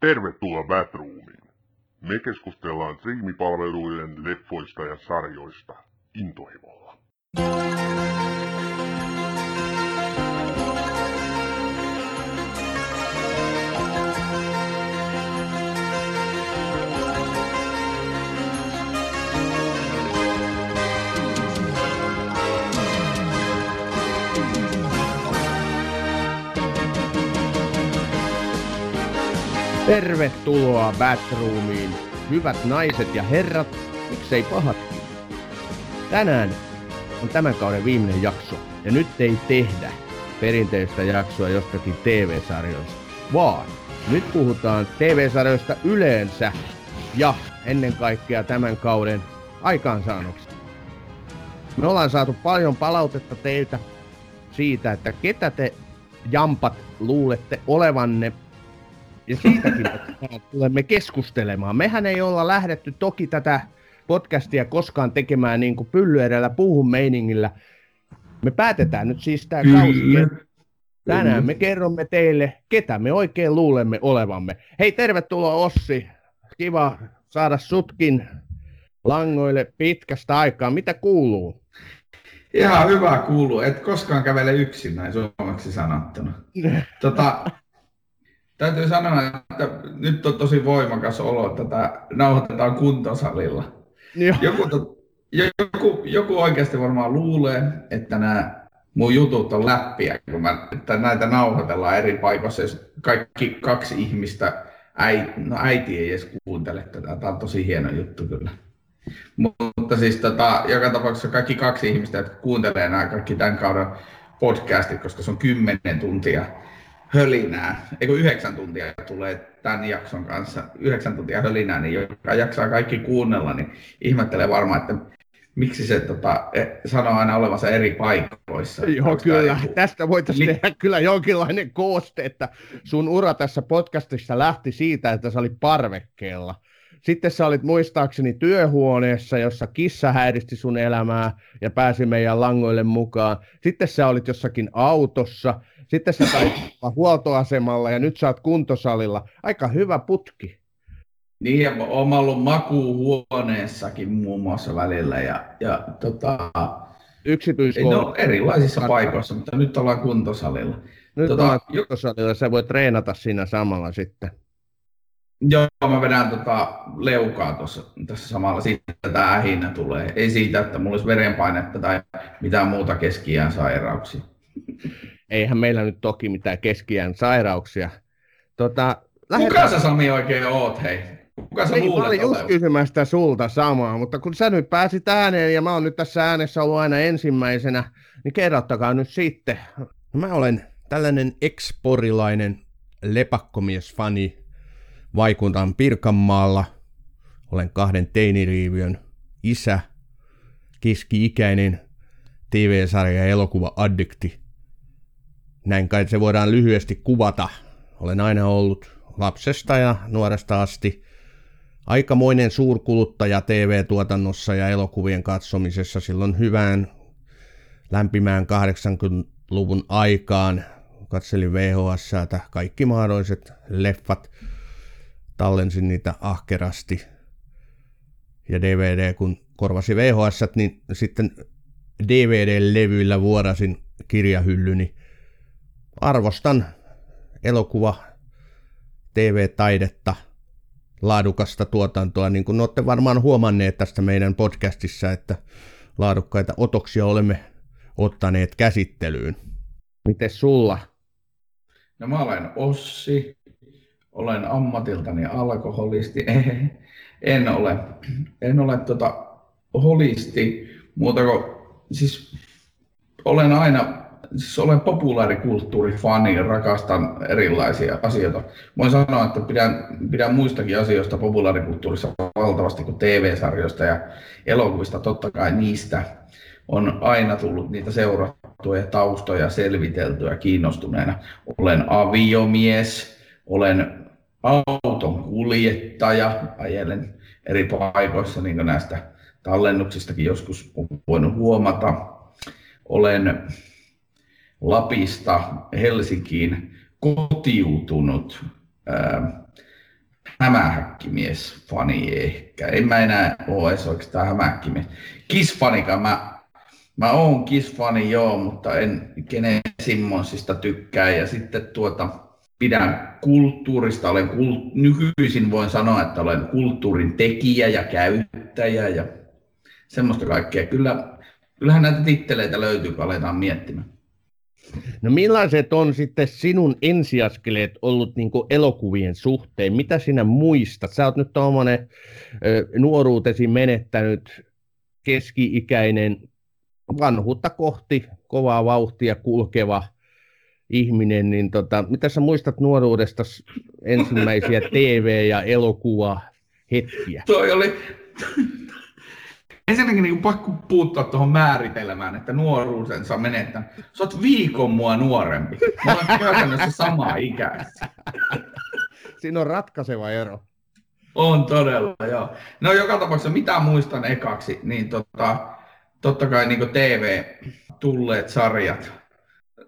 Tervetuloa Batroomiin. Me keskustellaan striimipalveluiden leffoista ja sarjoista intohimolla. Tervetuloa Batroomiin, hyvät naiset ja herrat, miksei pahatkin. Tänään on tämän kauden viimeinen jakso, ja nyt ei tehdä perinteistä jaksoa jostakin TV-sarjoista, vaan nyt puhutaan TV-sarjoista yleensä ja ennen kaikkea tämän kauden aikaansaannoksista. Me ollaan saatu paljon palautetta teiltä siitä, että ketä te jampat luulette olevanne ja siitäkin tulemme keskustelemaan. Mehän ei olla lähdetty toki tätä podcastia koskaan tekemään niin kuin pylly edellä puuhun meiningillä. Me päätetään nyt siis tämä kausi. Tänään me kerromme teille, ketä me oikein luulemme olevamme. Hei, tervetuloa Ossi. Kiva saada sutkin langoille pitkästä aikaa. Mitä kuuluu? Ihan hyvä kuuluu. Et koskaan kävele yksin, näin suomeksi sanottuna. tota, Täytyy sanoa, että nyt on tosi voimakas olo, että tätä nauhoitetaan kuntosalilla. Joku, joku, joku oikeasti varmaan luulee, että nämä mun jutut on läppiä, kun mä, että näitä nauhoitellaan eri paikoissa, jos kaikki kaksi ihmistä, äiti, no äiti ei edes kuuntele tätä, tämä on tosi hieno juttu kyllä. Mutta siis tota, joka tapauksessa kaikki kaksi ihmistä, jotka kuuntelee nämä kaikki tämän kauden podcastit, koska se on kymmenen tuntia hölinää, eikö yhdeksän tuntia tulee tämän jakson kanssa, yhdeksän tuntia hölinää, niin joka jaksaa kaikki kuunnella, niin ihmettelee varmaan, että miksi se tota, e, sanoo aina olevansa eri paikoissa. Joo, kyllä. Joku... Tästä voitaisiin Li- tehdä kyllä jonkinlainen kooste, että sun ura tässä podcastissa lähti siitä, että sä olit parvekkeella. Sitten sä olit muistaakseni työhuoneessa, jossa kissa häiristi sun elämää ja pääsi meidän langoille mukaan. Sitten sä olit jossakin autossa sitten sä sait huoltoasemalla ja nyt sä oot kuntosalilla. Aika hyvä putki. Niin, ja olen ollut makuuhuoneessakin muun muassa välillä. Ja, ja tota, Yksityiskoulu. No, erilaisissa paikoissa, mutta nyt ollaan kuntosalilla. Nyt tota, ollaan kuntosalilla, sä voit treenata siinä samalla sitten. Joo, mä vedän tota leukaa tuossa, tässä samalla. Siitä tämä ähinä tulee. Ei siitä, että mulla olisi verenpainetta tai mitään muuta keskiään sairauksia eihän meillä nyt toki mitään keskiään sairauksia. Tota, lähdetään... Kuka sä Sami oikein oot, hei? Kuka sä niin, mä olin just kysymästä sulta samaa, mutta kun sä nyt pääsit ääneen ja mä oon nyt tässä äänessä ollut aina ensimmäisenä, niin kerrottakaa nyt sitten. Mä olen tällainen eksporilainen lepakkomies-fani, vaikutan Pirkanmaalla, olen kahden teiniriiviön isä, keski-ikäinen TV-sarja ja elokuva-addikti näin kai se voidaan lyhyesti kuvata. Olen aina ollut lapsesta ja nuoresta asti aikamoinen suurkuluttaja TV-tuotannossa ja elokuvien katsomisessa silloin hyvään lämpimään 80-luvun aikaan. Katselin VHS, kaikki mahdolliset leffat, tallensin niitä ahkerasti. Ja DVD, kun korvasi VHS, niin sitten DVD-levyillä vuorasin kirjahyllyni arvostan elokuva, TV-taidetta, laadukasta tuotantoa, niin kuin olette varmaan huomanneet tästä meidän podcastissa, että laadukkaita otoksia olemme ottaneet käsittelyyn. Miten sulla? No mä olen Ossi, olen ammatiltani alkoholisti, en ole, en ole tota holisti, muuta kuin siis olen aina siis olen populaarikulttuurifani rakastan erilaisia asioita. Voin sanoa, että pidän, pidän muistakin asioista populaarikulttuurissa valtavasti kuin TV-sarjoista ja elokuvista. Totta kai niistä on aina tullut niitä seurattua ja taustoja selviteltyä kiinnostuneena. Olen aviomies, olen auton kuljettaja, ajelen eri paikoissa, niin kuin näistä tallennuksistakin joskus on voinut huomata. Olen Lapista Helsinkiin kotiutunut ää, hämähäkkimies-fani ehkä. En mä enää ole edes oikeastaan hämähäkkimies. Kiss-fanikaan mä, mä oon Kiss-fani joo, mutta en kenen Simmonsista tykkää. Ja sitten tuota, pidän kulttuurista, olen kult, nykyisin voin sanoa, että olen kulttuurin tekijä ja käyttäjä ja semmoista kaikkea. Kyllä, kyllähän näitä titteleitä löytyy, kun aletaan miettimään. No millaiset on sitten sinun ensiaskeleet ollut niin elokuvien suhteen? Mitä sinä muistat? Sä oot nyt tuommoinen nuoruutesi menettänyt keski-ikäinen vanhuutta kohti kovaa vauhtia kulkeva ihminen, niin tota, mitä sä muistat nuoruudesta ensimmäisiä TV- ja elokuva hetkiä? Toi oli, ensinnäkin niin pakko puuttua tuohon määritelmään, että nuoruusensa menettää. Sä oot viikon mua nuorempi. Mä oon käytännössä samaa ikäistä. Siinä on ratkaiseva ero. On todella, joo. No joka tapauksessa, mitä muistan ekaksi, niin tota, totta kai niin TV tulleet sarjat.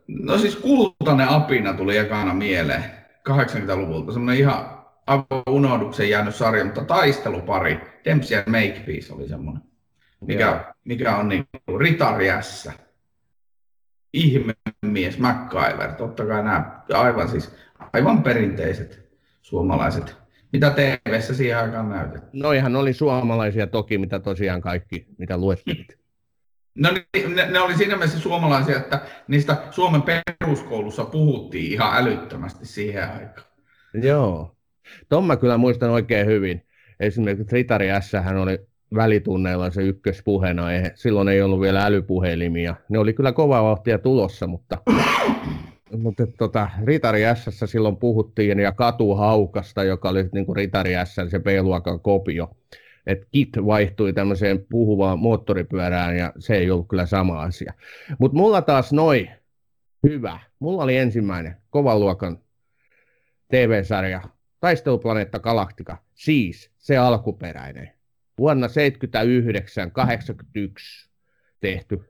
No siis Kultainen apina tuli ekana mieleen 80-luvulta. Semmoinen ihan aivan unohduksen jäänyt sarja, mutta taistelupari, Dempsey ja Makepeace oli semmoinen mikä, mikä on niin ritari S. Ihmemies, MacGyver, totta kai nämä aivan, siis, aivan perinteiset suomalaiset. Mitä tv siihen aikaan näytettiin? No ihan oli suomalaisia toki, mitä tosiaan kaikki, mitä luettelit. No ne, ne oli siinä mielessä suomalaisia, että niistä Suomen peruskoulussa puhuttiin ihan älyttömästi siihen aikaan. Joo. Tuon mä kyllä muistan oikein hyvin. Esimerkiksi Ritari S oli välitunneilla se ykköspuheena. Silloin ei ollut vielä älypuhelimia. Ne oli kyllä kova vauhtia tulossa, mutta, mutta tota, Ritari S silloin puhuttiin ja Katuhaukasta, joka oli niin kuin Ritari S se B-luokan kopio. Et Kit vaihtui tämmöiseen puhuvaan moottoripyörään ja se ei ollut kyllä sama asia. Mutta mulla taas noin hyvä. Mulla oli ensimmäinen kovan luokan TV-sarja Taisteluplaneetta Galaktika, siis se alkuperäinen vuonna 79-81 tehty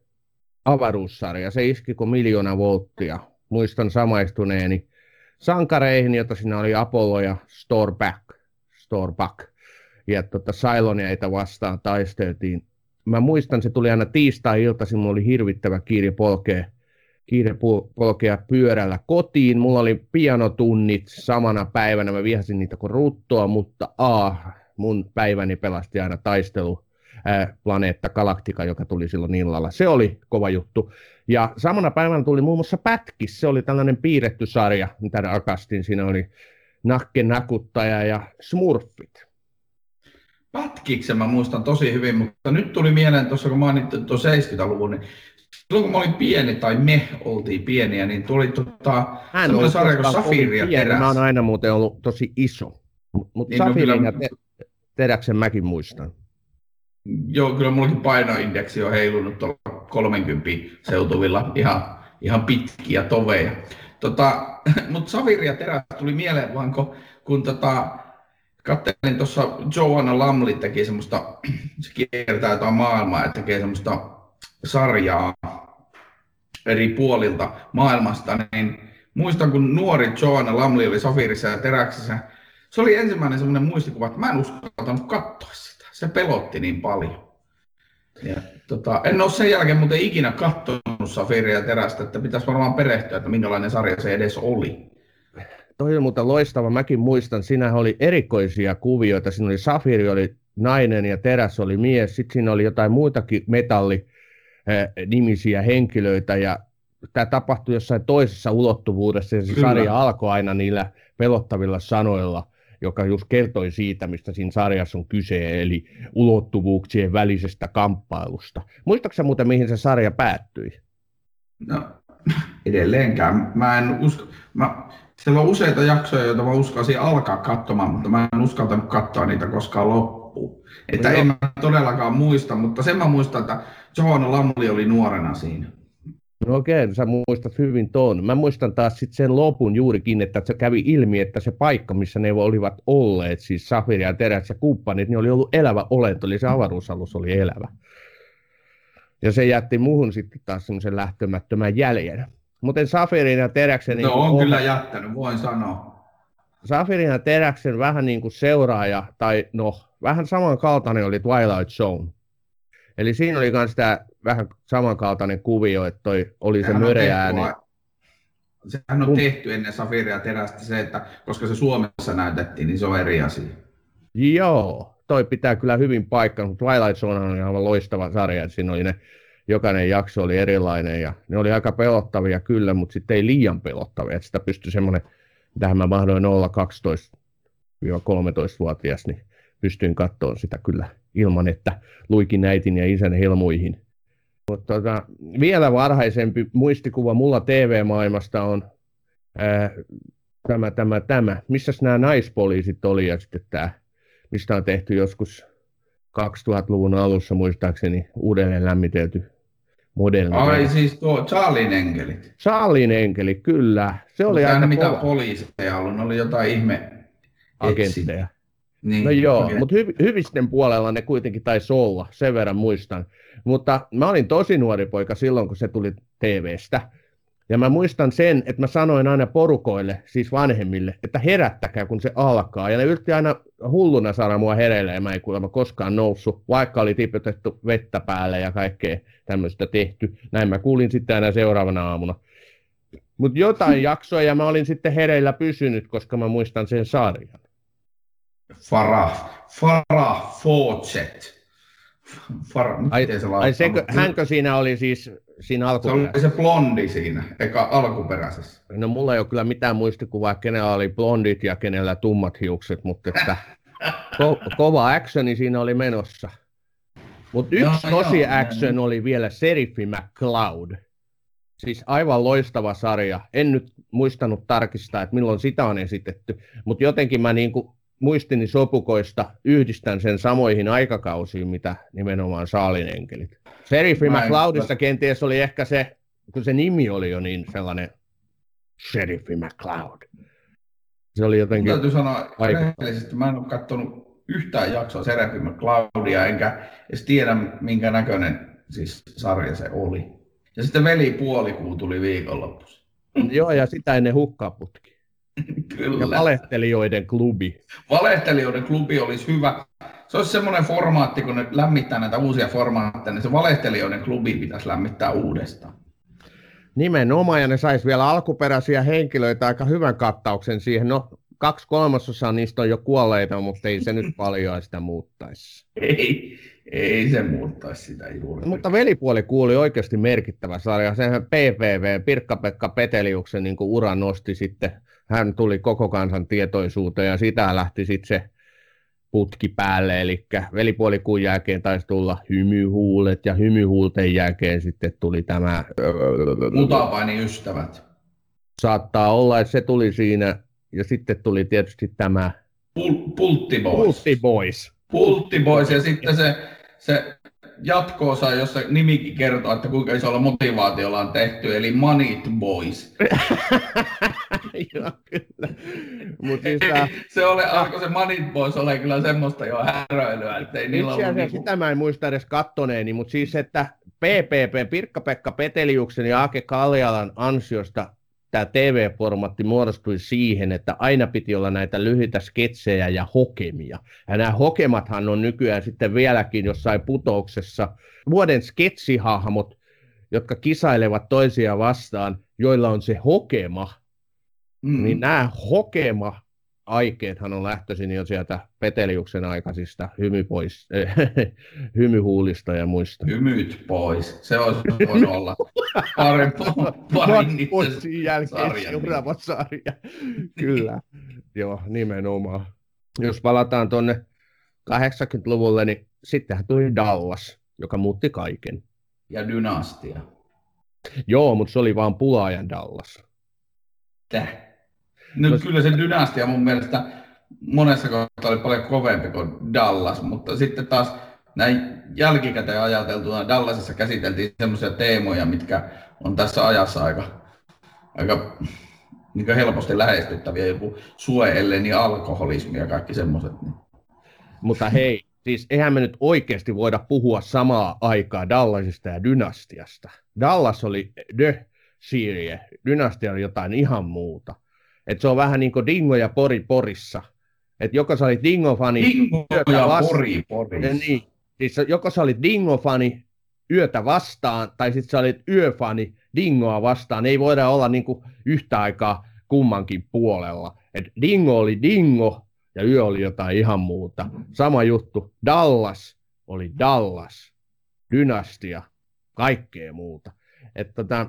avaruussarja. Se iski kuin miljoona volttia. Muistan samaistuneeni sankareihin, joita siinä oli Apollo ja Storback. Storback. Ja tota, Cyloneita vastaan taisteltiin. Mä muistan, se tuli aina tiistai-iltaisin, mulla oli hirvittävä kiire polkea, kiire polkea pyörällä kotiin. Mulla oli pianotunnit samana päivänä, mä vihasin niitä kuin ruttoa, mutta A, mun päiväni pelasti aina taistelu ää, planeetta Galaktika, joka tuli silloin illalla. Se oli kova juttu. Ja samana päivänä tuli muun muassa Pätkis, se oli tällainen piirretty sarja, mitä rakastin. Siinä oli Nakke Nakuttaja ja Smurfit. Pätkiksen mä muistan tosi hyvin, mutta nyt tuli mieleen tuossa, kun mainittiin tuon 70-luvun, niin silloin kun mä olin pieni, tai me oltiin pieniä, niin tuli tota, semmoinen sarja kuin Safiri ja Teräs. Mä oon aina muuten ollut tosi iso. Mutta niin, Safirin no, ja te- Teräksen mäkin muistan. Joo, kyllä mullakin painoindeksi on heilunut tuolla 30 seutuvilla ihan, ihan pitkiä toveja. Tota, Mutta Saviri ja Teräs tuli mieleen vaan, kun, kun tota, katselin tuossa Joanna Lamli teki semmoista, se kiertää jotain maailmaa ja tekee semmoista sarjaa eri puolilta maailmasta, niin muistan kun nuori Joanna Lamli oli Safirissa ja Teräksessä, se oli ensimmäinen semmoinen muistikuva, että mä en uskaltanut katsoa sitä. Se pelotti niin paljon. Ja, tota, en ole sen jälkeen muuten ikinä katsonut Safiria ja Terästä, että pitäisi varmaan perehtyä, että minkälainen sarja se edes oli. Toi on muuten loistava. Mäkin muistan, siinä oli erikoisia kuvioita. Siinä oli Safiri oli nainen ja Teräs oli mies. Sitten siinä oli jotain muitakin metalli-nimisiä henkilöitä ja tämä tapahtui jossain toisessa ulottuvuudessa ja se Kyllä. sarja alkoi aina niillä pelottavilla sanoilla joka just kertoi siitä, mistä siinä sarjassa on kyse, eli ulottuvuuksien välisestä kamppailusta. Muistaaksä muuten, mihin se sarja päättyi? No, edelleenkään. Mä en usko, mä, siellä on useita jaksoja, joita mä uskalsin alkaa katsomaan, mutta mä en uskaltanut katsoa niitä koskaan loppuun. Että no, en mä todellakaan muista, mutta sen mä muistan, että Johanna Lamli oli nuorena siinä. No okei, sä muistat hyvin tuon. Mä muistan taas sit sen lopun juurikin, että se kävi ilmi, että se paikka, missä ne olivat olleet, siis Safiri ja Teräs ja kumppanit, niin oli ollut elävä olento, eli se avaruusalus oli elävä. Ja se jätti muuhun sitten taas semmoisen lähtömättömän jäljen. Mutta Safirin ja Teräksen... No niin on olla... kyllä jättänyt, voin sanoa. Safirin ja Teräksen vähän niin kuin seuraaja, tai no, vähän samankaltainen oli Twilight Zone. Eli siinä oli myös tämä vähän samankaltainen kuvio, että toi oli se möreääni. Sehän on tehty ennen Safiria Terästä se, että koska se Suomessa näytettiin, niin se on eri asia. Joo, toi pitää kyllä hyvin paikkaa, mutta Twilight Zone on aivan loistava sarja, että siinä oli ne, jokainen jakso oli erilainen ja ne oli aika pelottavia kyllä, mutta sitten ei liian pelottavia, että sitä pystyi semmoinen, tähän mä mahdoin olla 12-13-vuotias, niin pystyin katsoa sitä kyllä ilman, että luikin äitin ja isän helmuihin. Mutta tota, vielä varhaisempi muistikuva mulla TV-maailmasta on ää, tämä, tämä, tämä. Missä nämä naispoliisit oli ja sitten tämä, mistä on tehty joskus 2000-luvun alussa muistaakseni uudelleen lämmitelty moderni. Ai siis tuo Charlin enkelit. Charlin enkeli, kyllä. Se oli Mutta aika mitä poliiseja ollut, ne oli jotain ihme agentteja. Niin, No joo, okei. mutta hy- hyvisten puolella ne kuitenkin taisi olla, sen verran muistan. Mutta mä olin tosi nuori poika silloin, kun se tuli TVstä. Ja mä muistan sen, että mä sanoin aina porukoille, siis vanhemmille, että herättäkää, kun se alkaa. Ja ne yritti aina hulluna saada mua hereille, ja mä en kuulemma koskaan noussut, vaikka oli tiputettu vettä päälle ja kaikkea tämmöistä tehty. Näin mä kuulin sitten aina seuraavana aamuna. Mutta jotain jaksoja mä olin sitten hereillä pysynyt, koska mä muistan sen sarjan. Farah, Farah Fawcett. Farah, Ai, se ai sekö, hänkö siinä oli siis siinä Se alkuperäisessä? oli se blondi siinä, eka alkuperäisessä. No mulla ei ole kyllä mitään muistikuvaa, kenellä oli blondit ja kenellä tummat hiukset, mutta että ko- kova actioni siinä oli menossa. Mutta yksi Joo, tosi joo, action oli vielä Seriffi McCloud. Siis aivan loistava sarja. En nyt muistanut tarkistaa, että milloin sitä on esitetty, mutta jotenkin mä niinku muistini sopukoista yhdistän sen samoihin aikakausiin, mitä nimenomaan Saalin enkelit. Seriffi Mä en- McCloudista kenties oli ehkä se, kun se nimi oli jo niin sellainen Sheriffi McCloud. Se oli jotenkin... Täytyy sanoa rehellisesti, mä en ole katsonut yhtään jaksoa Serafim Claudia, enkä edes tiedä minkä näköinen siis sarja se oli. Ja sitten veli puolikuu tuli viikonlopussa. Joo, ja sitä ennen hukkaputki. Ja Kyllä. valehtelijoiden klubi. Valehtelijoiden klubi olisi hyvä. Se olisi semmoinen formaatti, kun ne lämmittää näitä uusia formaatteja, niin se valehtelijoiden klubi pitäisi lämmittää uudestaan. Nimenomaan, ja ne sais vielä alkuperäisiä henkilöitä aika hyvän kattauksen siihen. No, kaksi kolmasosaa niistä on jo kuolleita, mutta ei se nyt paljon sitä muuttaisi. Ei, ei se muuttaisi sitä juuri. Mutta velipuoli kuuli oikeasti merkittävä sarja. Sehän PPV, Pirkka-Pekka Peteliuksen niin ura nosti sitten. Hän tuli koko kansan tietoisuuteen ja sitä lähti sitten se putki päälle. Eli velipuolikuun jälkeen taisi tulla hymyhuulet ja hymyhuulten jälkeen sitten tuli tämä... Mutapaini ystävät. Saattaa olla, että se tuli siinä ja sitten tuli tietysti tämä Pul- Pultti Boys. Pultti Boys. Pultti Boys ja sitten se, se jatko-osa, jossa nimikin kertoo, että kuinka isolla motivaatiolla on tehty, eli Manit Boys. Joo, kyllä. Mutta siis tää, se ole, alkoi se Manit Boys ole kyllä semmoista jo häröilyä, että ei niillä itse asiassa niinku... sitä mä en muista edes kattoneeni, mutta siis että PPP, Pirkka-Pekka Peteliuksen ja Ake Kaljalan ansiosta tämä TV-formaatti muodostui siihen, että aina piti olla näitä lyhyitä sketsejä ja hokemia. Ja nämä hokemathan on nykyään sitten vieläkin jossain putouksessa vuoden sketsihahmot, jotka kisailevat toisia vastaan, joilla on se hokema. Mm. Niin nämä hokema aikeethan on lähtöisin jo sieltä Peteliuksen aikaisista hymypois, hymyhuulista ja muista. Hymyt pois. Se olisi voinut olla parempi parin jälkeen seuraava sarja. Kyllä, joo, nimenomaan. Jos palataan tuonne 80-luvulle, niin sittenhän tuli Dallas, joka muutti kaiken. Ja dynastia. Joo, mutta se oli vaan pulaajan Dallas. Täh. No, No- kyllä se dynastia mun mielestä monessa kohtaa oli paljon kovempi kuin Dallas, mutta sitten taas näin jälkikäteen ajateltuna Dallasissa käsiteltiin semmoisia teemoja, mitkä on tässä ajassa aika, aika niin helposti lähestyttäviä, joku sueelleni alkoholismi ja kaikki semmoiset. Niin. Mutta hei, siis eihän me nyt oikeasti voida puhua samaa aikaa Dallasista ja Dynastiasta. Dallas oli The Serie, Dynastia oli jotain ihan muuta. Että se on vähän niin kuin Dingo ja Pori Porissa. Että joko sä olit Dingo-fani Dingo ja vastaan- Pori Porissa. niin, siis joko sä olit Dingo-fani yötä vastaan, tai sitten sä olit yöfani Dingoa vastaan. Ei voida olla niin kuin yhtä aikaa kummankin puolella. Et Dingo oli Dingo, ja yö oli jotain ihan muuta. Sama juttu. Dallas oli Dallas. Dynastia. Kaikkea muuta. Et tota,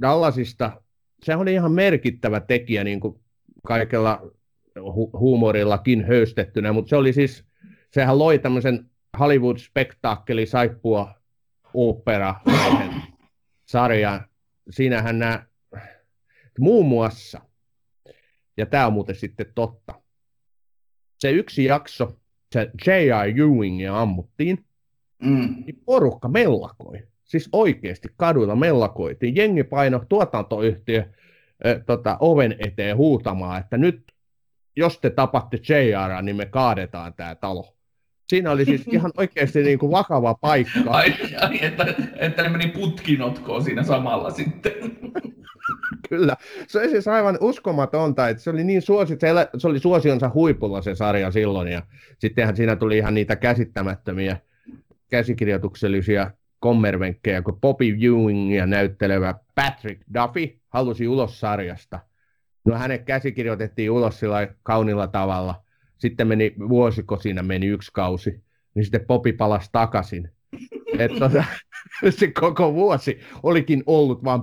Dallasista, se oli ihan merkittävä tekijä niin kuin kaikella hu- huumorillakin höystettynä, mutta se oli siis, sehän loi tämmöisen Hollywood-spektaakkeli saippua opera sarjan. Siinähän nämä muun muassa, ja tämä on muuten sitten totta, se yksi jakso, se J.R. Ewingia ammuttiin, Mm. niin porukka mellakoi. Siis oikeasti kaduilla mellakoitiin. Jengi paino tuotantoyhtiö äh, tota, oven eteen huutamaan, että nyt jos te tapatte JR, niin me kaadetaan tämä talo. Siinä oli siis ihan oikeasti niin kuin vakava paikka. Ai, ai että, että ne meni putkinotkoon siinä samalla sitten. Kyllä. Se oli siis aivan uskomatonta, että se oli niin suosi, se, elä- se oli suosionsa huipulla se sarja silloin, ja sittenhän siinä tuli ihan niitä käsittämättömiä käsikirjoituksellisia kommervenkkejä, kun Bobby Ewingia näyttelevä Patrick Duffy halusi ulos sarjasta. No hänet käsikirjoitettiin ulos sillä kaunilla tavalla. Sitten meni vuosiko siinä meni yksi kausi, niin sitten Popi palasi takaisin. Et tota, se koko vuosi olikin ollut vaan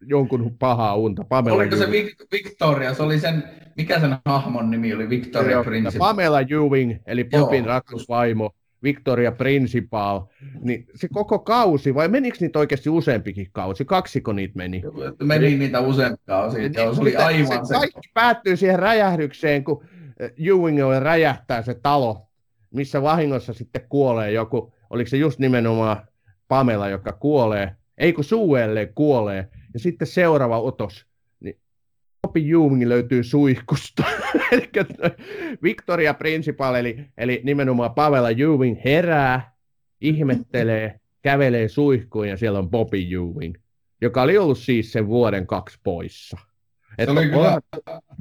jonkun pahaa unta. Pamela Oliko se Ewing. Vic- Victoria? Se oli sen, mikä sen hahmon nimi oli? Victoria Joo. Pamela Ewing, eli Popin rakkausvaimo, Victoria Principal, niin se koko kausi, vai menikö niitä oikeasti useampikin kausi? Kaksiko niitä meni? Meni niitä useampia osia. Joo, se oli Sitä- aivan se. Kaikki päättyy siihen räjähdykseen, kun eh, Ewingille räjähtää se talo, missä vahingossa sitten kuolee joku, oliko se just nimenomaan Pamela, joka kuolee, ei kun Suelle kuolee, ja sitten seuraava otos, Bobby Ewing löytyy suihkusta. Eli Victoria Principal, eli, eli nimenomaan Pamela Ewing herää, ihmettelee, kävelee suihkuun ja siellä on Bobby Ewing, joka oli ollut siis sen vuoden kaksi poissa. Se oli kyllä,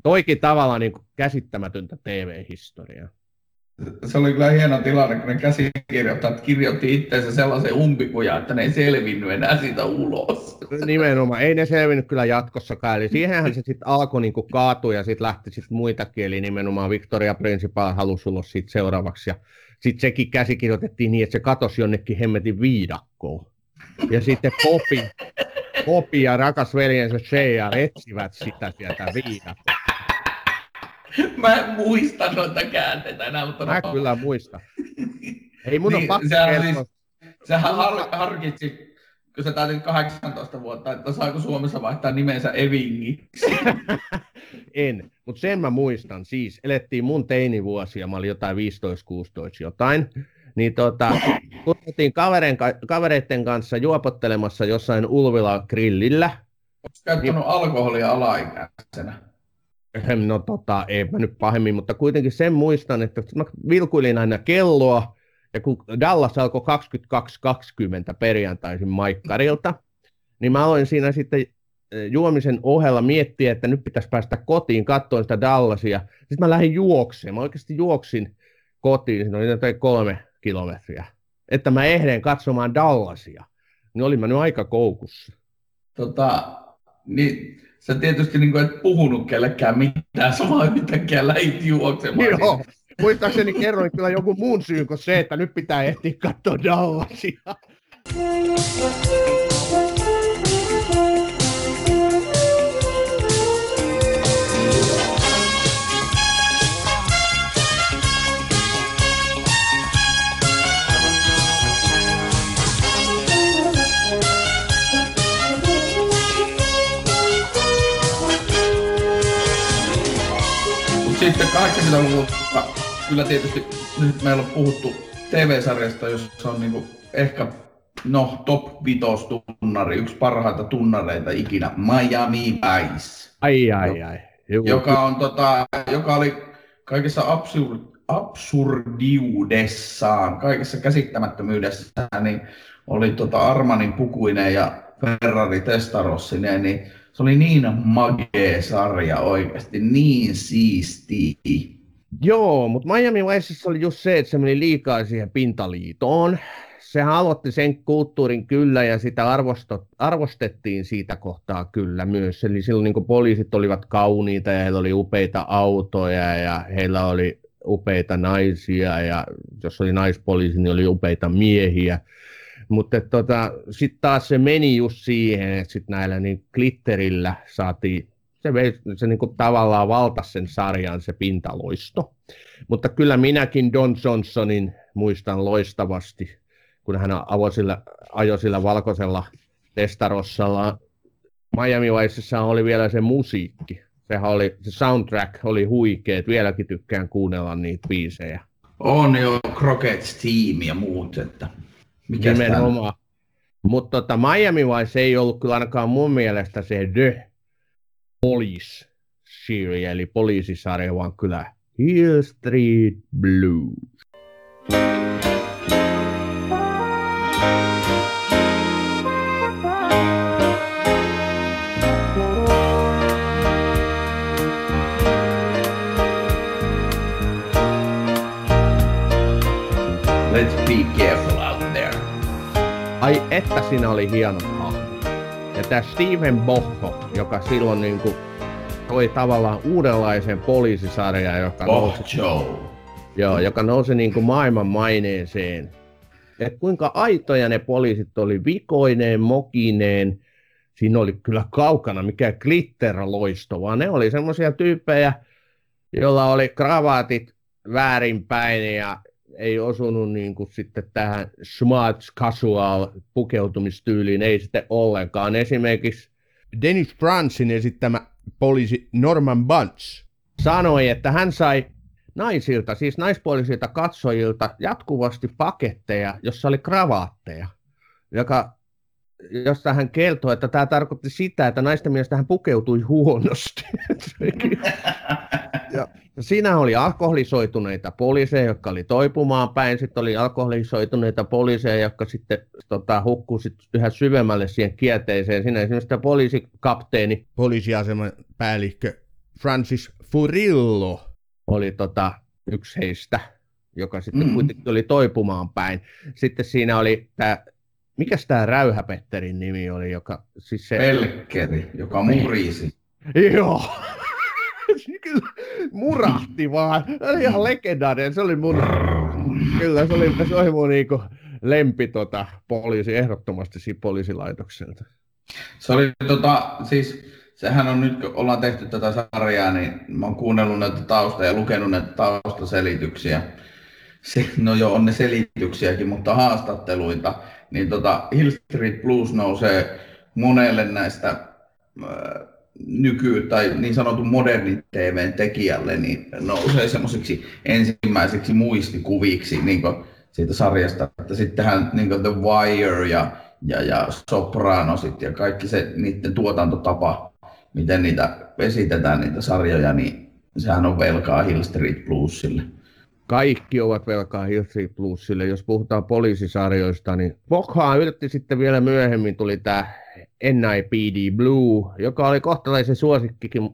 toikin tavallaan niin kuin käsittämätöntä TV-historiaa. se oli kyllä hieno tilanne, kun ne käsikirjoittajat kirjoitti itseensä sellaisen umpikujan, että ne ei selvinnyt enää siitä ulos. Nimenomaan, ei ne selvinnyt kyllä jatkossakaan, eli siihenhän se sitten alkoi niin kaatua ja sitten lähti sitten muitakin, eli nimenomaan Victoria Principal halusi ulos siitä seuraavaksi ja sitten sekin käsikirjoitettiin niin, että se katosi jonnekin hemmetin viidakkoon. Ja sitten Popi, Popi ja rakas veljensä Shea etsivät sitä sieltä viidakkoa. Mä en muista noita käänteitä enää, mutta Mä no, kyllä muistan. Ei mun on Niin, pakko sehän kertoa. siis- sehän har, harkitsi, kun se täytin 18 vuotta, että saako Suomessa vaihtaa nimensä Evingiksi. En, mutta sen mä muistan siis, elettiin mun teinivuosia, mä olin jotain 15-16 jotain, niin tota, kun oltiin kavereiden, kavereiden kanssa juopottelemassa jossain Ulvila grillillä, Oletko käyttänyt alkoholia alaikäisenä? No tota, ei mä nyt pahemmin, mutta kuitenkin sen muistan, että mä vilkuilin aina kelloa, ja kun Dallas alkoi 22.20 perjantaisin Maikkarilta, niin mä aloin siinä sitten juomisen ohella miettiä, että nyt pitäisi päästä kotiin, katsoin sitä Dallasia. Sitten mä lähdin juokseen, mä oikeasti juoksin kotiin, siinä oli jotain kolme kilometriä, että mä ehden katsomaan Dallasia. Niin olin mä nyt aika koukussa. Tota, niin sä tietysti niin kuin et puhunut kellekään mitään, sä vaan yhtäkkiä lähit juoksemaan. Joo, muistaakseni kerroin kyllä joku muun syyn kuin se, että nyt pitää ehtiä katsoa Dallasia. Sitten 80-luvulta kyllä tietysti nyt meillä on puhuttu TV-sarjasta, jossa on niinku ehkä no top 5 tunnari, yksi parhaita tunnareita ikinä, Miami Vice. Ai ai ai. Juu, joka, on, tota, joka oli kaikessa absurd, absurdiudessaan, kaikessa käsittämättömyydessään, niin oli tota Armanin pukuinen ja Ferrari Testarossineen, niin se oli niin magee sarja oikeasti, niin siisti. Joo, mutta Miami Viceissa oli just se, että se meni liikaa siihen pintaliitoon. Sehän aloitti sen kulttuurin kyllä ja sitä arvostot, arvostettiin siitä kohtaa kyllä myös. Eli silloin niin poliisit olivat kauniita ja heillä oli upeita autoja ja heillä oli upeita naisia ja jos oli naispoliisi, niin oli upeita miehiä. Mutta tota, sitten taas se meni just siihen, että sitten näillä niin glitterillä saatiin, se, vei, se niin kuin tavallaan valtasi sen sarjan se pintaloisto. Mutta kyllä minäkin Don Johnsonin muistan loistavasti, kun hän avosilla, ajoi sillä valkoisella testarossalla. Miami Viceissa oli vielä se musiikki. Sehän oli, se soundtrack oli huikea, vieläkin tykkään kuunnella niitä biisejä. On jo Crockett Team ja muut, että mikä Nimenomaan. Mutta tota, Miami Vice ei ollut kyllä ainakaan mun mielestä se The Police series, eli poliisisarja, vaan kyllä Hill Street Blues. Let's be careful out there. Ai että siinä oli hieno tämä Steven Bohko, joka silloin niin kuin toi tavallaan uudenlaisen poliisisarjan, joka nousi, joo, joka nousi niin kuin maailman maineeseen. Et kuinka aitoja ne poliisit oli vikoineen, mokineen. Siinä oli kyllä kaukana mikä glitterloisto, vaan ne oli semmoisia tyyppejä, joilla oli kravaatit väärinpäin ja ei osunut niin kuin sitten tähän smart casual pukeutumistyyliin, ei sitten ollenkaan. Esimerkiksi Dennis Fransin esittämä poliisi Norman Bunch sanoi, että hän sai naisilta, siis naispuolisilta katsojilta jatkuvasti paketteja, jossa oli kravaatteja, joka, josta hän kertoi, että tämä tarkoitti sitä, että naisten mielestä hän pukeutui huonosti. ja Siinä oli alkoholisoituneita poliiseja, jotka oli toipumaan päin. Sitten oli alkoholisoituneita poliiseja, jotka sitten tota, hukkuivat yhä syvemmälle siihen kierteeseen. Siinä esimerkiksi tämä poliisikapteeni, poliisiaseman päällikkö Francis Furillo oli tota, yksi heistä, joka sitten mm. kuitenkin oli toipumaan päin. Sitten siinä oli tämä mikä tämä Räyhäpetterin nimi oli, joka siis se... Pelkkeri, joka murisi. Joo, kyllä murahti vaan. Se oli ihan legendaarinen. Se oli mun, kyllä se oli, se oli mun niinku lempi tota, poliisi ehdottomasti siinä poliisilaitokselta. Se oli tota, siis sehän on nyt, kun ollaan tehty tätä sarjaa, niin mä oon kuunnellut näitä tausta ja lukenut näitä taustaselityksiä. Se, no joo, on ne selityksiäkin, mutta haastatteluita. Niin tota, Hill Street Blues nousee monelle näistä äh, nyky- tai niin sanotun modernin TVn tekijälle niin nousee semmoisiksi ensimmäiseksi muistikuviksi niin siitä sarjasta. Että sittenhän niin The Wire ja, ja, ja Sopranosit ja kaikki se niiden tuotantotapa, miten niitä esitetään niitä sarjoja, niin sehän on velkaa Hill Street Bluesille. Kaikki ovat velkaa Hill Street Bluesille. Jos puhutaan poliisisarjoista, niin Bokhaa yritti sitten vielä myöhemmin, tuli tämä NIPD Blue, joka oli kohtalaisen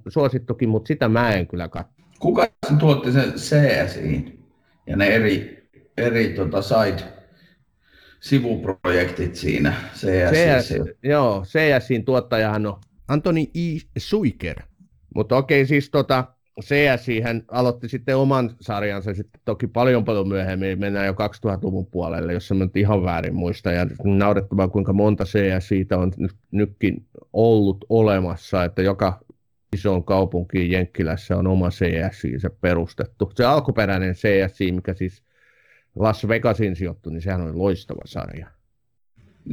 suosittukin, mutta sitä mä en kyllä katso. Kuka tuotti sen CSI ja ne eri, eri tota side sivuprojektit siinä CS, CS Joo, CSin tuottajahan on Antoni I. Suiker. Mutta okei, siis tota, CSI hän aloitti sitten oman sarjansa sitten toki paljon paljon myöhemmin, mennään jo 2000-luvun puolelle, jos mä nyt ihan väärin muista, ja naurettavaa kuinka monta CSItä on nyt, nytkin ollut olemassa, että joka isoon kaupunkiin Jenkkilässä on oma CSI se perustettu. Se alkuperäinen CSI, mikä siis Las Vegasin sijoittui, niin sehän oli loistava sarja.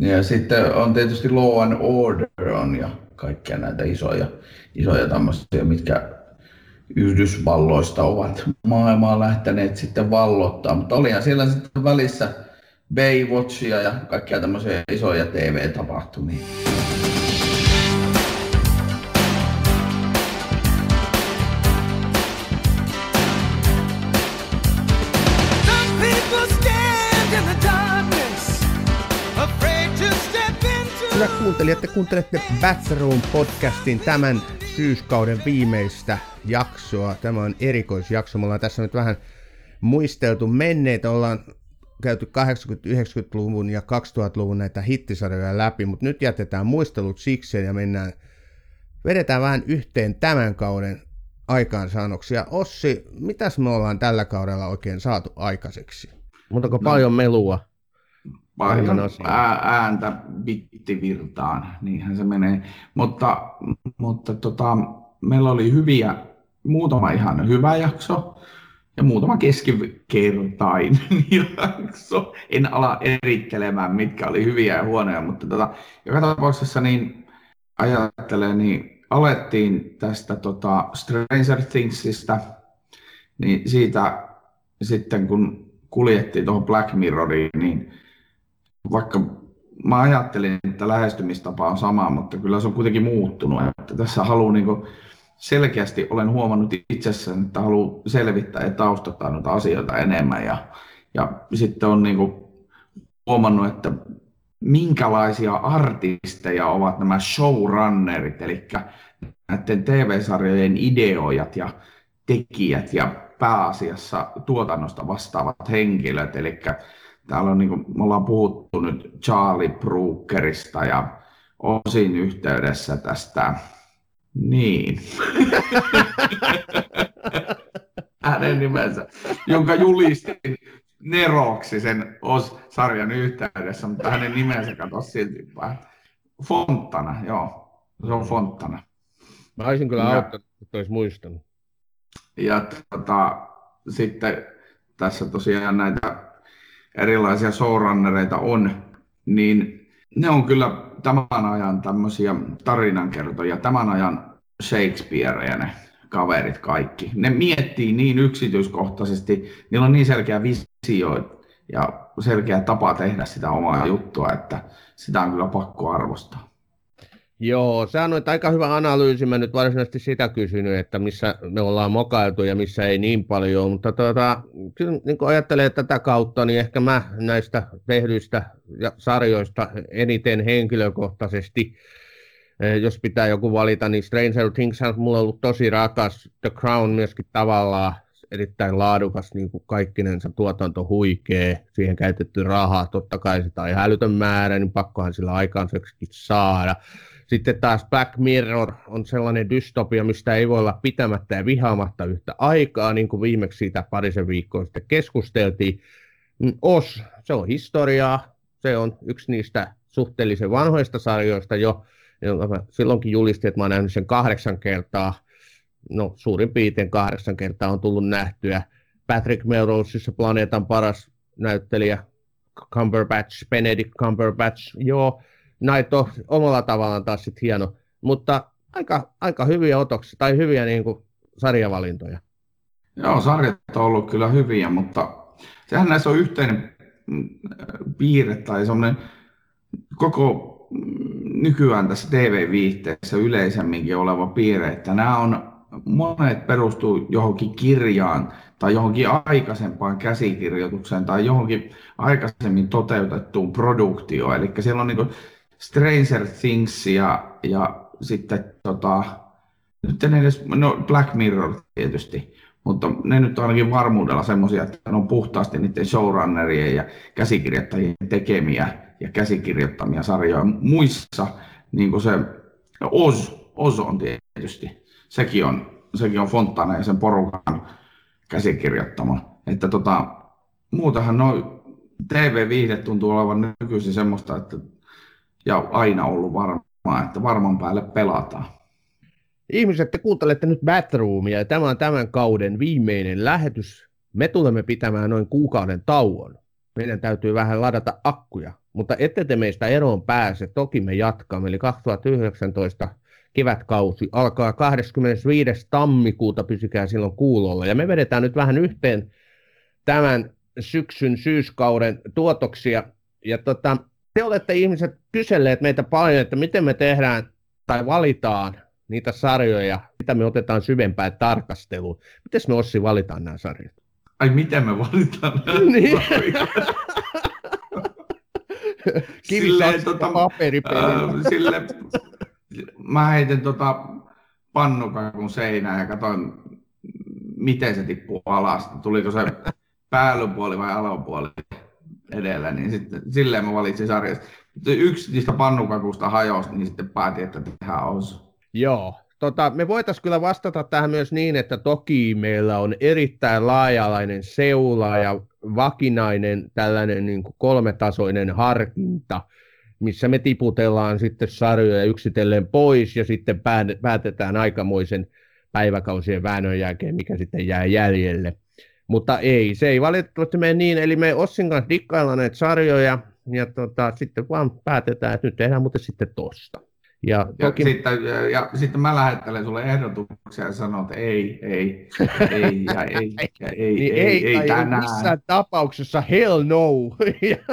Ja sitten on tietysti Law and Order on ja kaikkia näitä isoja, isoja tämmöisiä, mitkä Yhdysvalloista ovat maailmaa lähteneet sitten vallottaa, mutta olihan siellä sitten välissä Baywatchia ja kaikkia tämmöisiä isoja TV-tapahtumia. Hyvät kuuntelijat, te kuuntelette Bathroom podcastin tämän syyskauden viimeistä jaksoa. Tämä on erikoisjakso. Me ollaan tässä nyt vähän muisteltu menneitä. Ollaan käyty 80-90-luvun ja 2000-luvun näitä hittisarjoja läpi, mutta nyt jätetään muistelut sikseen ja mennään, vedetään vähän yhteen tämän kauden aikaansaannoksia. Ossi, mitäs me ollaan tällä kaudella oikein saatu aikaiseksi? Montako no. paljon melua? Paljon ää, ääntä bittivirtaan, niinhän se menee. Mutta, mutta tota, meillä oli hyviä, muutama ihan hyvä jakso ja muutama keskikertainen jakso. En ala erittelemään, mitkä oli hyviä ja huonoja, mutta tota, joka tapauksessa niin ajattelen, niin alettiin tästä tota Stranger Thingsista, niin siitä sitten kun kuljettiin tuohon Black Mirroriin, niin vaikka mä ajattelin, että lähestymistapa on sama, mutta kyllä se on kuitenkin muuttunut. Että tässä haluan niin selkeästi olen huomannut itsessäni, että haluan selvittää ja taustata noita asioita enemmän. Ja, ja sitten on niin huomannut, että minkälaisia artisteja ovat nämä showrunnerit, eli näiden TV-sarjojen ideoijat ja tekijät ja pääasiassa tuotannosta vastaavat henkilöt. Eli täällä on, niin kuin, me ollaan puhuttu nyt Charlie Brookerista ja osin yhteydessä tästä, niin, hänen nimensä, jonka julisti Neroksi sen OS-sarjan yhteydessä, mutta hänen nimensä katosi silti vähän. Fontana, joo. Se on Fontana. Mä olisin kyllä ja, auttanut, että olisi muistanut. Ja tota, sitten tässä tosiaan näitä erilaisia showrunnereita on, niin ne on kyllä tämän ajan tämmöisiä tarinankertoja, tämän ajan Shakespearea ne kaverit kaikki. Ne miettii niin yksityiskohtaisesti, niillä on niin selkeä visio ja selkeä tapa tehdä sitä omaa juttua, että sitä on kyllä pakko arvostaa. Joo, se on aika hyvä analyysi. Mä nyt varsinaisesti sitä kysynyt, että missä me ollaan mokailtu ja missä ei niin paljon. Mutta tuota, kyllä niin kun ajattelee tätä kautta, niin ehkä mä näistä tehdyistä sarjoista eniten henkilökohtaisesti, eh, jos pitää joku valita, niin Stranger Things on mulla ollut tosi rakas. The Crown myöskin tavallaan erittäin laadukas, niin kuin kaikkinensa tuotanto huikee, siihen käytetty rahaa, totta kai sitä on hälytön määrä, niin pakkohan sillä aikaiseksi saada. Sitten taas Black Mirror on sellainen dystopia, mistä ei voi olla pitämättä ja vihaamatta yhtä aikaa, niin kuin viimeksi siitä parisen viikkoa sitten keskusteltiin. Os, se on historiaa, se on yksi niistä suhteellisen vanhoista sarjoista jo, silloinkin julistin, että mä oon nähnyt sen kahdeksan kertaa, no suurin piirtein kahdeksan kertaa on tullut nähtyä. Patrick Melroseissa planeetan paras näyttelijä, Cumberbatch, Benedict Cumberbatch, joo, näitä on omalla tavallaan taas sitten hieno, mutta aika, aika hyviä otoksia tai hyviä niin kuin sarjavalintoja. Joo, sarjat on ollut kyllä hyviä, mutta sehän näissä on yhteinen mm, piirre tai semmoinen koko nykyään tässä TV-viihteessä yleisemminkin oleva piirre, että nämä on, monet perustuu johonkin kirjaan tai johonkin aikaisempaan käsikirjoitukseen tai johonkin aikaisemmin toteutettuun produktioon. Eli siellä on niin Stranger Things ja, ja sitten tota, nyt en edes, no Black Mirror tietysti, mutta ne nyt on ainakin varmuudella semmoisia, että ne on puhtaasti niiden showrunnerien ja käsikirjoittajien tekemiä ja käsikirjoittamia sarjoja. Muissa, niin kuin se Oz, Oz on tietysti, sekin on, sekin on Fontana ja sen porukan käsikirjoittama. Että tota, muutahan noin TV-viihde tuntuu olevan nykyisin semmoista, että ja aina ollut varmaa, että varman päälle pelataan. Ihmiset, te kuuntelette nyt Batroomia ja tämä on tämän kauden viimeinen lähetys. Me tulemme pitämään noin kuukauden tauon. Meidän täytyy vähän ladata akkuja, mutta ette te meistä eroon pääse, toki me jatkamme. Eli 2019 kevätkausi alkaa 25. tammikuuta, pysykää silloin kuulolla. Ja me vedetään nyt vähän yhteen tämän syksyn syyskauden tuotoksia. Ja tota, te olette ihmiset kyselleet meitä paljon, että miten me tehdään tai valitaan niitä sarjoja, mitä me otetaan syvempään tarkasteluun. Miten me Ossi valitaan nämä sarjat? Ai miten me valitaan nämä niin. Kivisakset tota, paperipelillä. Äh, sille, mä heitin tota pannukakun seinään ja katsoin, miten se tippuu alas. Tuliko se päällypuoli vai alapuoli edellä, niin sitten silleen mä valitsin sarjasta. Yksi niistä pannukakusta hajosi, niin sitten päätin, että tehdään osu. Joo, tota, me voitaisiin kyllä vastata tähän myös niin, että toki meillä on erittäin laajalainen seula ja vakinainen tällainen niin kuin kolmetasoinen harkinta, missä me tiputellaan sitten sarjoja yksitellen pois ja sitten päätetään aikamoisen päiväkausien väännön jälkeen, mikä sitten jää jäljelle. Mutta ei, se ei valitettavasti mene niin, eli me Ossin kanssa dikkaillaan näitä sarjoja, ja tota, sitten vaan päätetään, että nyt tehdään muuten sitten tosta. Ja, toki... ja, sitten, ja, ja sitten mä lähettelen sulle ehdotuksia ja sanon, että ei, ei, ei, ja ei, ja ei, niin ei, ei, ei, ei tänään. missään tapauksessa hell no.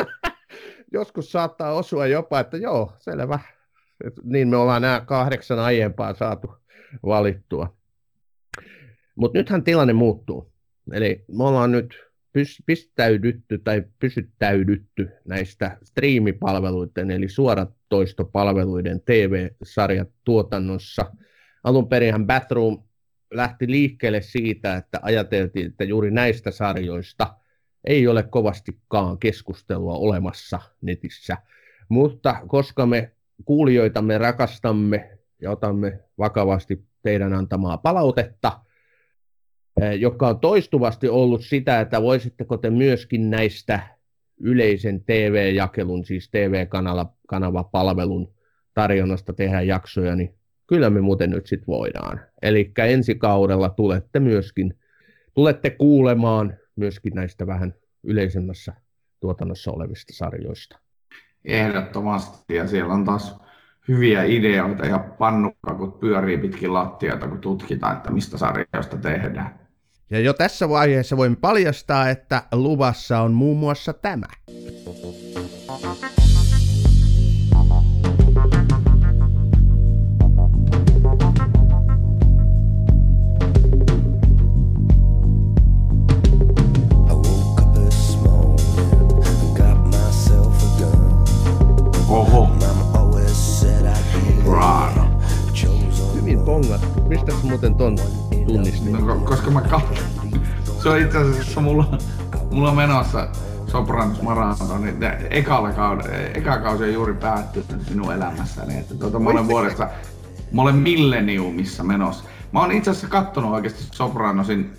Joskus saattaa osua jopa, että joo, selvä. Et niin me ollaan nämä kahdeksan aiempaa saatu valittua. Mutta nythän tilanne muuttuu. Eli me ollaan nyt pistäydytty tai pysyttäydytty näistä striimipalveluiden eli suoratoistopalveluiden TV-sarjat tuotannossa. Alun perinhän Batroom lähti liikkeelle siitä, että ajateltiin, että juuri näistä sarjoista ei ole kovastikaan keskustelua olemassa netissä. Mutta koska me kuulijoitamme rakastamme ja otamme vakavasti teidän antamaa palautetta – joka on toistuvasti ollut sitä, että voisitteko te myöskin näistä yleisen TV-jakelun, siis TV-kanavapalvelun tarjonnasta tehdä jaksoja, niin kyllä me muuten nyt sitten voidaan. Eli ensi kaudella tulette myöskin, tulette kuulemaan myöskin näistä vähän yleisemmässä tuotannossa olevista sarjoista. Ehdottomasti, ja siellä on taas hyviä ideoita ja pannukakut pyörii pitkin lattiota, kun tutkitaan, että mistä sarjoista tehdään. Ja jo tässä vaiheessa voin paljastaa, että luvassa on muun muassa tämä. Hyvin pongattu. Mistä muuten ton tunnistin. No, koska mä katson. Se on itse asiassa mulla, mulla on menossa Sopranos Marathon, niin ekalla kauden, eka kausi on juuri päättynyt minun elämässäni. Että tuota, mä olen vuodesta, mä olen milleniumissa menossa. Mä oon itse asiassa kattonut oikeasti Sopranosin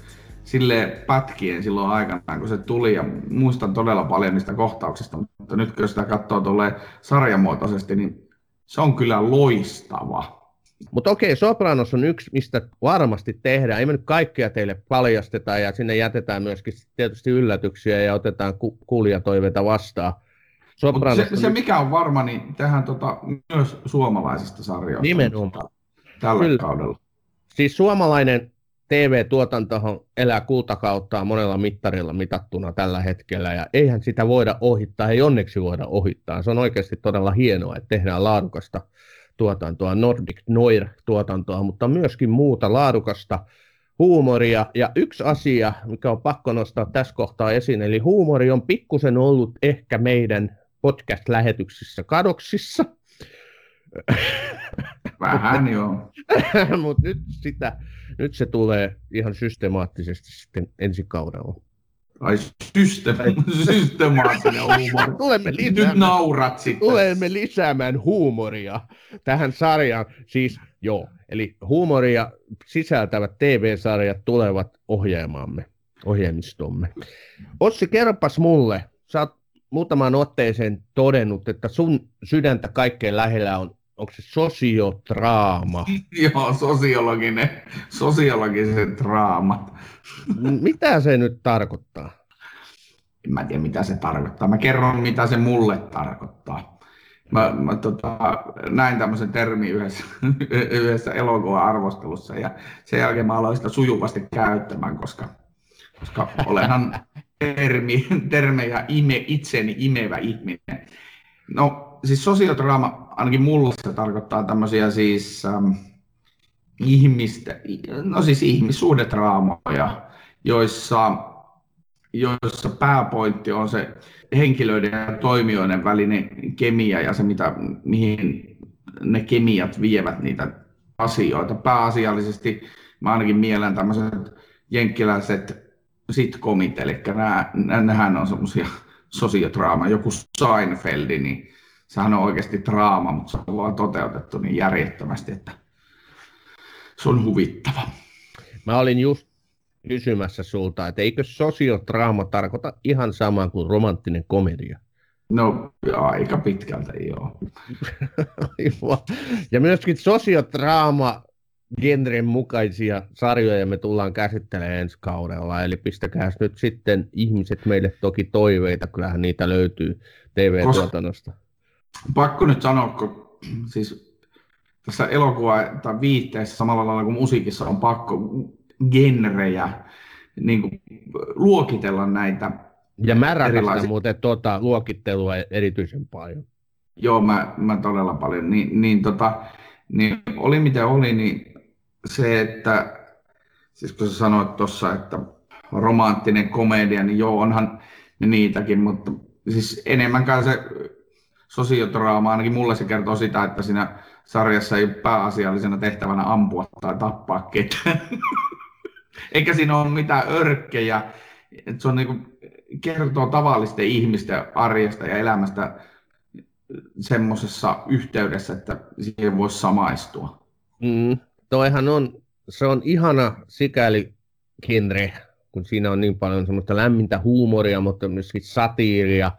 sille pätkien silloin aikanaan, kun se tuli, ja muistan todella paljon niistä kohtauksista, mutta nyt kun sitä katsoo tuolle sarjamuotoisesti, niin se on kyllä loistava. Mutta okei, Sopranos on yksi, mistä varmasti tehdään. Ei me nyt kaikkea teille paljasteta ja sinne jätetään myöskin tietysti yllätyksiä ja otetaan ku- kuulijatoiveita vastaan. Sopranos se, se, mikä on varma, niin tehdään tota, myös suomalaisista sarjoista. Nimenomaan. Tällä Kyllä. kaudella. Siis suomalainen TV-tuotantohan elää kultakauttaa monella mittarilla mitattuna tällä hetkellä, ja eihän sitä voida ohittaa, ei onneksi voida ohittaa. Se on oikeasti todella hienoa, että tehdään laadukasta tuotantoa, Nordic Noir-tuotantoa, mutta myöskin muuta laadukasta huumoria. Ja yksi asia, mikä on pakko nostaa tässä kohtaa esiin, eli huumori on pikkusen ollut ehkä meidän podcast-lähetyksissä kadoksissa. Vähän joo. Mutta nyt, sitä, nyt se tulee ihan systemaattisesti sitten ensi kaudella. Ai systema- systemaattinen huumori. Tulemme lisäämään, Nyt naurat sitten. Tulemme lisäämään huumoria tähän sarjaan. Siis joo, eli huumoria sisältävät TV-sarjat tulevat ohjelmaamme, ohjelmistomme. Ossi, kerropas mulle, sä oot muutamaan otteeseen todennut, että sun sydäntä kaikkein lähellä on onko se sosiotraama? Joo, sosiologinen, sosiologiset draamat. Mitä se nyt tarkoittaa? En mä tiedä, mitä se tarkoittaa. Mä kerron, mitä se mulle tarkoittaa. Mä, mä tota, näin tämmöisen termin yhdessä, yhdessä elokuvan arvostelussa ja sen jälkeen mä aloin sitä sujuvasti käyttämään, koska, koska olenhan termi, termejä ime, itseni imevä ihminen. No siis sosiodraama, ainakin mulle se tarkoittaa tämmöisiä siis ähm, ihmistä, no siis ihmissuhdedraamoja, joissa joissa pääpointti on se henkilöiden ja toimijoiden välinen kemia ja se, mitä, mihin ne kemiat vievät niitä asioita. Pääasiallisesti mä ainakin mielen tämmöiset jenkkiläiset sitcomit, eli nämä, nämähän on semmoisia sosiodraama, joku Seinfeldi, niin sehän on oikeasti draama, mutta se on vaan toteutettu niin järjettömästi, että se on huvittava. Mä olin just kysymässä sulta, että eikö sosiodraama tarkoita ihan samaa kuin romanttinen komedia? No aika pitkältä joo. ja myöskin sosiodraama genren mukaisia sarjoja me tullaan käsittelemään ensi kaudella, eli pistäkää nyt sitten ihmiset meille toki toiveita, kyllähän niitä löytyy TV-tuotannosta. Pakko nyt sanoa, kun siis tässä elokuva- tai viitteessä samalla lailla kuin musiikissa on pakko genrejä niin kuin, luokitella näitä Ja mä rakastan erilaisia... muuten tuota luokittelua erityisen paljon. Joo, mä, mä todella paljon. Niin, niin, tota, niin oli mitä oli, niin se, että siis kun sä sanoit tuossa, että romanttinen komedia, niin joo, onhan niitäkin, mutta siis enemmänkään se sosiodraama, ainakin mulle se kertoo sitä, että siinä sarjassa ei ole pääasiallisena tehtävänä ampua tai tappaa ketään. Eikä siinä ole mitään örkkejä. se on niin kuin, kertoo tavallisten ihmisten arjesta ja elämästä semmoisessa yhteydessä, että siihen voisi samaistua. Mm, toihan on, se on ihana sikäli genre, kun siinä on niin paljon semmoista lämmintä huumoria, mutta myöskin satiiria,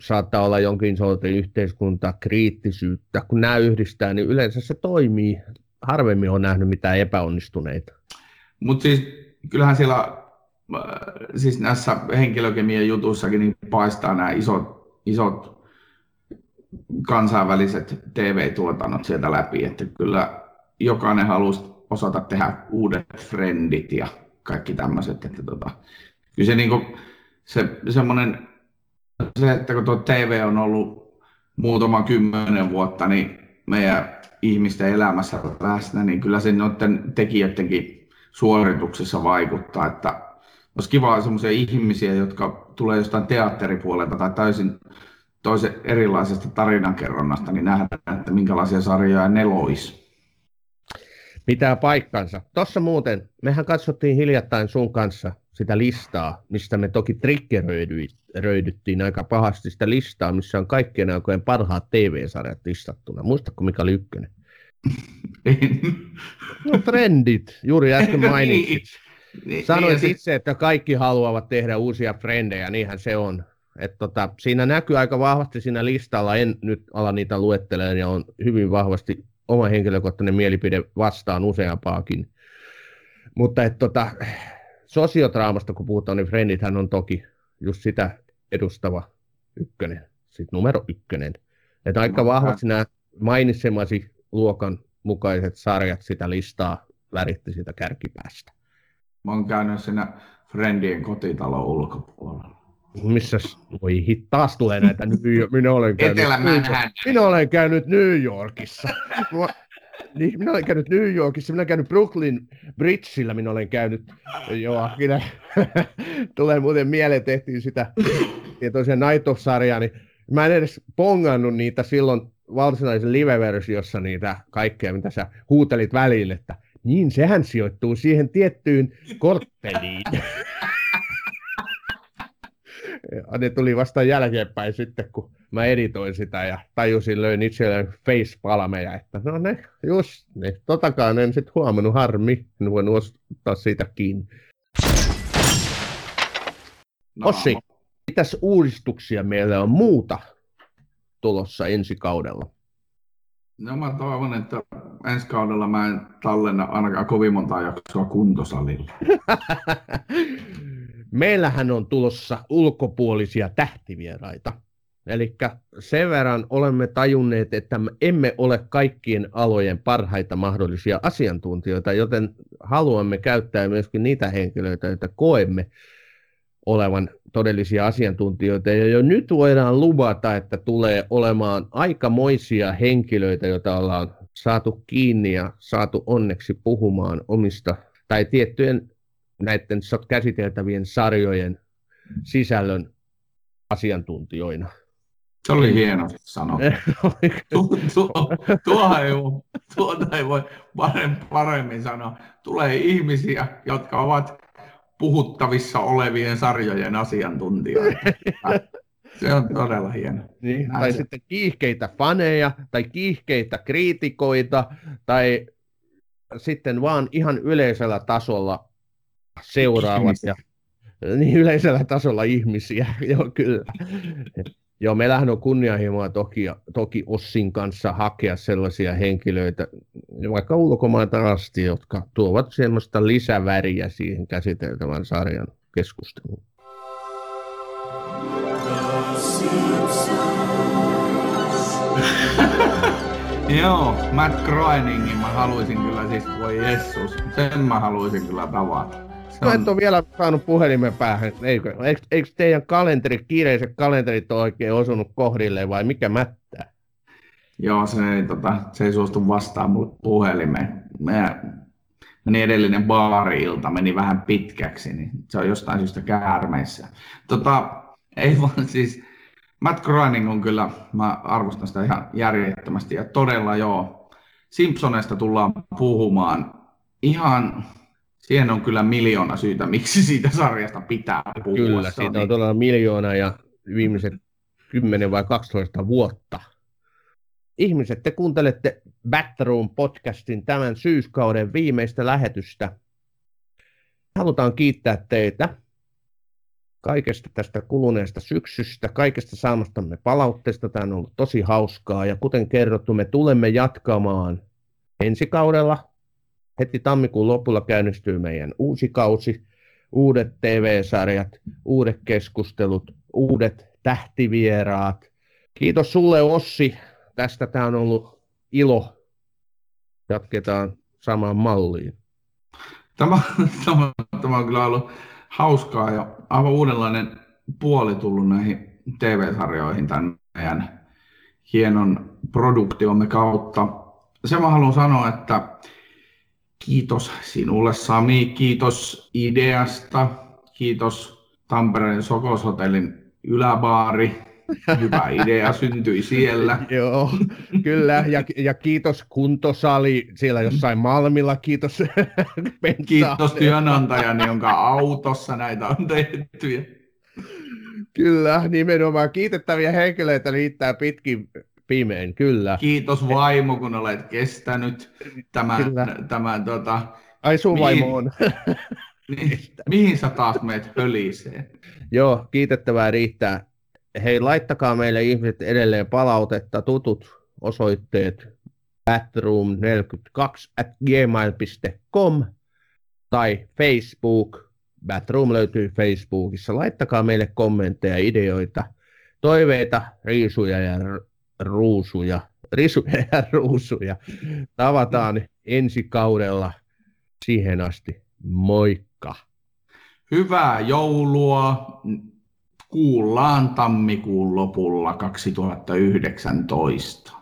saattaa olla jonkin sortin yhteiskunta, kriittisyyttä. Kun nämä yhdistää, niin yleensä se toimii. Harvemmin on nähnyt mitään epäonnistuneita. Mutta siis kyllähän siellä, äh, siis näissä henkilökemian jutussakin niin paistaa nämä isot, isot kansainväliset TV-tuotannot sieltä läpi, että kyllä jokainen halusi osata tehdä uudet frendit ja kaikki tämmöiset, että tota, kyllä se, niinku, se semmoinen, se, että kun tuo TV on ollut muutama kymmenen vuotta, niin meidän ihmisten elämässä läsnä, niin kyllä se noiden tekijöidenkin suorituksessa vaikuttaa, että olisi kiva sellaisia ihmisiä, jotka tulee jostain teatteripuolelta tai täysin toisen erilaisesta tarinankerronnasta, niin nähdään, että minkälaisia sarjoja ne lois. Pitää paikkansa. Tuossa muuten, mehän katsottiin hiljattain sun kanssa sitä listaa, mistä me toki triggeröidyttiin aika pahasti sitä listaa, missä on kaikkien aikojen parhaat TV-sarjat listattuna. Muistatko, mikä oli ykkönen? No trendit, juuri äsken niin, mainitsit. niin, Sanoit niin, itse, että kaikki haluavat tehdä uusia frendejä, niinhän se on. Et tota, siinä näkyy aika vahvasti siinä listalla, en nyt ala niitä luettelemaan, ja on hyvin vahvasti oma henkilökohtainen mielipide vastaan useampaakin. Mutta et tota, sosiotraamasta kun puhutaan, niin Frendithän on toki just sitä edustava ykkönen, sitten numero ykkönen. Että aika vahvasti nämä mainitsemasi luokan mukaiset sarjat sitä listaa väritti sitä kärkipäästä. Mä oon käynyt siinä Friendien kotitalon ulkopuolella. Missä voi hit, taas tulee näitä New minä olen käynyt, minä olen käynyt New Yorkissa. niin, minä olen käynyt New Yorkissa, minä olen käynyt Brooklyn Bridgeillä, minä olen käynyt, joo, minä, tulee muuten mieleen, tehtiin sitä tietoisia Night of-sarjaa, niin mä en edes pongannut niitä silloin varsinaisen live-versiossa niitä kaikkea, mitä sä huutelit välille, että niin, sehän sijoittuu siihen tiettyyn kortteliin. ja ne tuli vasta jälkeenpäin sitten, kun mä editoin sitä ja tajusin, löin itselleen facepalmeja, että no ne, just ne, totakaan en sitten huomannut harmi, en voinut ottaa siitä kiinni. No. Ossi, mitäs uudistuksia meillä on muuta tulossa ensi kaudella? No mä toivon, että ensi kaudella mä en tallenna ainakaan kovin montaa jaksoa kuntosalilla. Meillähän on tulossa ulkopuolisia tähtivieraita. Eli sen verran olemme tajunneet, että emme ole kaikkien alojen parhaita mahdollisia asiantuntijoita, joten haluamme käyttää myöskin niitä henkilöitä, joita koemme olevan todellisia asiantuntijoita. Ja jo nyt voidaan luvata, että tulee olemaan aikamoisia henkilöitä, joita ollaan saatu kiinni ja saatu onneksi puhumaan omista tai tiettyjen näiden käsiteltävien sarjojen sisällön asiantuntijoina. Se oli hieno sano. tuo, tuo, tuo ei, tuota ei voi paremmin sanoa. Tulee ihmisiä, jotka ovat puhuttavissa olevien sarjojen asiantuntijoita. Se on todella hieno. Niin, tai se. sitten kiihkeitä faneja, tai kiihkeitä kriitikoita, tai sitten vaan ihan yleisellä tasolla seuraavat ja niin yleisellä tasolla ihmisiä, joo kyllä. Joo, meillähän on kunnianhimoa toki, toki Ossin kanssa hakea sellaisia henkilöitä, vaikka ulkomailta asti, jotka tuovat semmoista lisäväriä siihen käsiteltävän sarjan keskusteluun. Joo, Matt Groeningin mä haluaisin kyllä siis, voi Jessus, sen mä haluaisin kyllä tavata. On... et ole vielä saanut puhelimen päähän, eikö? Eikö, eikö teidän kalenteri, kiireiset kalenterit ole oikein osunut kohdille vai mikä mättää? Joo, se ei, tota, se ei suostu vastaan mulle puhelimeen. Meidän, meni edellinen baari-ilta, meni vähän pitkäksi, niin se on jostain syystä käärmeissä. Tota, ei vaan siis, Matt Groening on kyllä, mä arvostan sitä ihan järjettömästi ja todella joo. Simpsoneista tullaan puhumaan ihan, siihen on kyllä miljoona syytä, miksi siitä sarjasta pitää puhua. Kyllä, siitä on niin... todella miljoona ja viimeiset 10 vai 12 vuotta. Ihmiset, te kuuntelette Backroom podcastin tämän syyskauden viimeistä lähetystä. Halutaan kiittää teitä kaikesta tästä kuluneesta syksystä, kaikesta saamastamme palautteesta. Tämä on ollut tosi hauskaa ja kuten kerrottu, me tulemme jatkamaan ensi kaudella. Heti tammikuun lopulla käynnistyy meidän uusi kausi, uudet TV-sarjat, uudet keskustelut, uudet tähtivieraat. Kiitos sulle Ossi, tästä tämä on ollut ilo. Jatketaan samaan malliin. Tämä, tämä, tämä on kyllä ollut hauskaa ja aivan uudenlainen puoli tullut näihin TV-sarjoihin tämän meidän hienon produktiomme kautta. Se mä haluan sanoa, että kiitos sinulle Sami, kiitos ideasta, kiitos Tampereen Sokoshotellin yläbaari, Hyvä idea syntyi siellä. Joo, kyllä. Ja, ja kiitos kuntosali siellä jossain Malmilla. Kiitos Kiitos työnantajani, jonka autossa näitä on tehty. Kyllä, nimenomaan kiitettäviä henkilöitä riittää pitkin pimein, kyllä. Kiitos vaimo, kun olet kestänyt tämän, tämän tota, Ai sun mihin, vaimo on. niin, mihin sä taas meet höliseen? Joo, kiitettävää riittää hei, laittakaa meille ihmiset edelleen palautetta, tutut osoitteet batroom42 at gmail.com tai Facebook. Batroom löytyy Facebookissa. Laittakaa meille kommentteja, ideoita, toiveita, riisuja ja ruusuja. Risuja ja ruusuja. Tavataan ensi kaudella. Siihen asti. Moikka! Hyvää joulua! kuullaan tammikuun lopulla 2019.